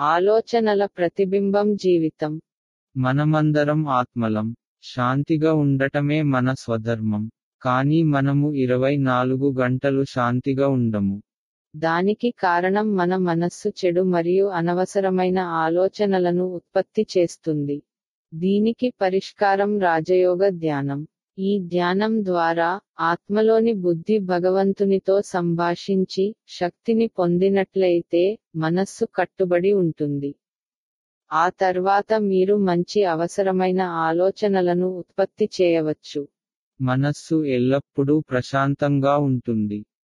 ఆలోచనల ప్రతిబింబం జీవితం. మనమందరం ఆత్మలం. శాంతిగా ఉండటమే మన స్వధర్మం. కానీ మనము ఇరవై నాలుగు గంటలు శాంతిగా ఉండము. దానికి కారణం మన మనస్సు చెడు మరియు అనవసరమైన ఆలోచనలను ఉత్పత్తి చేస్తుంది. దీనికి పరిష్కారం రాజయోగ ధ్యానం. ఈ ధ్యానం ద్వారా ఆత్మలోని బుద్ధి భగవంతునితో సంభాషించి శక్తిని పొందినట్లయితే మనస్సు కట్టుబడి ఉంటుంది. ఆ తర్వాత మీరు మంచి అవసరమైన ఆలోచనలను ఉత్పత్తి చేయవచ్చు. మనస్సు ఎల్లప్పుడూ ప్రశాంతంగా ఉంటుంది.